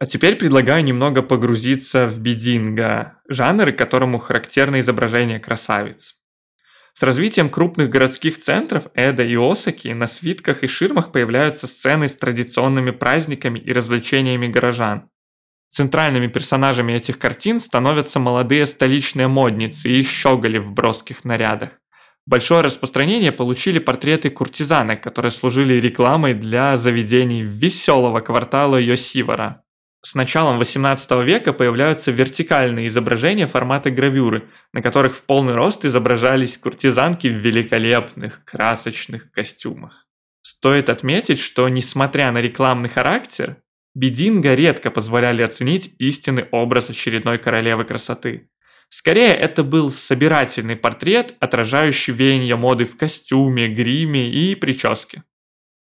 А теперь предлагаю немного погрузиться в бидинго, жанр, которому характерно изображение красавиц. С развитием крупных городских центров Эда и Осаки на свитках и ширмах появляются сцены с традиционными праздниками и развлечениями горожан. Центральными персонажами этих картин становятся молодые столичные модницы и щеголи в броских нарядах. Большое распространение получили портреты куртизанок, которые служили рекламой для заведений веселого квартала Йосивара. С началом 18 века появляются вертикальные изображения формата гравюры, на которых в полный рост изображались куртизанки в великолепных красочных костюмах. Стоит отметить, что несмотря на рекламный характер, Бединга редко позволяли оценить истинный образ очередной королевы красоты. Скорее, это был собирательный портрет, отражающий веяние моды в костюме, гриме и прическе.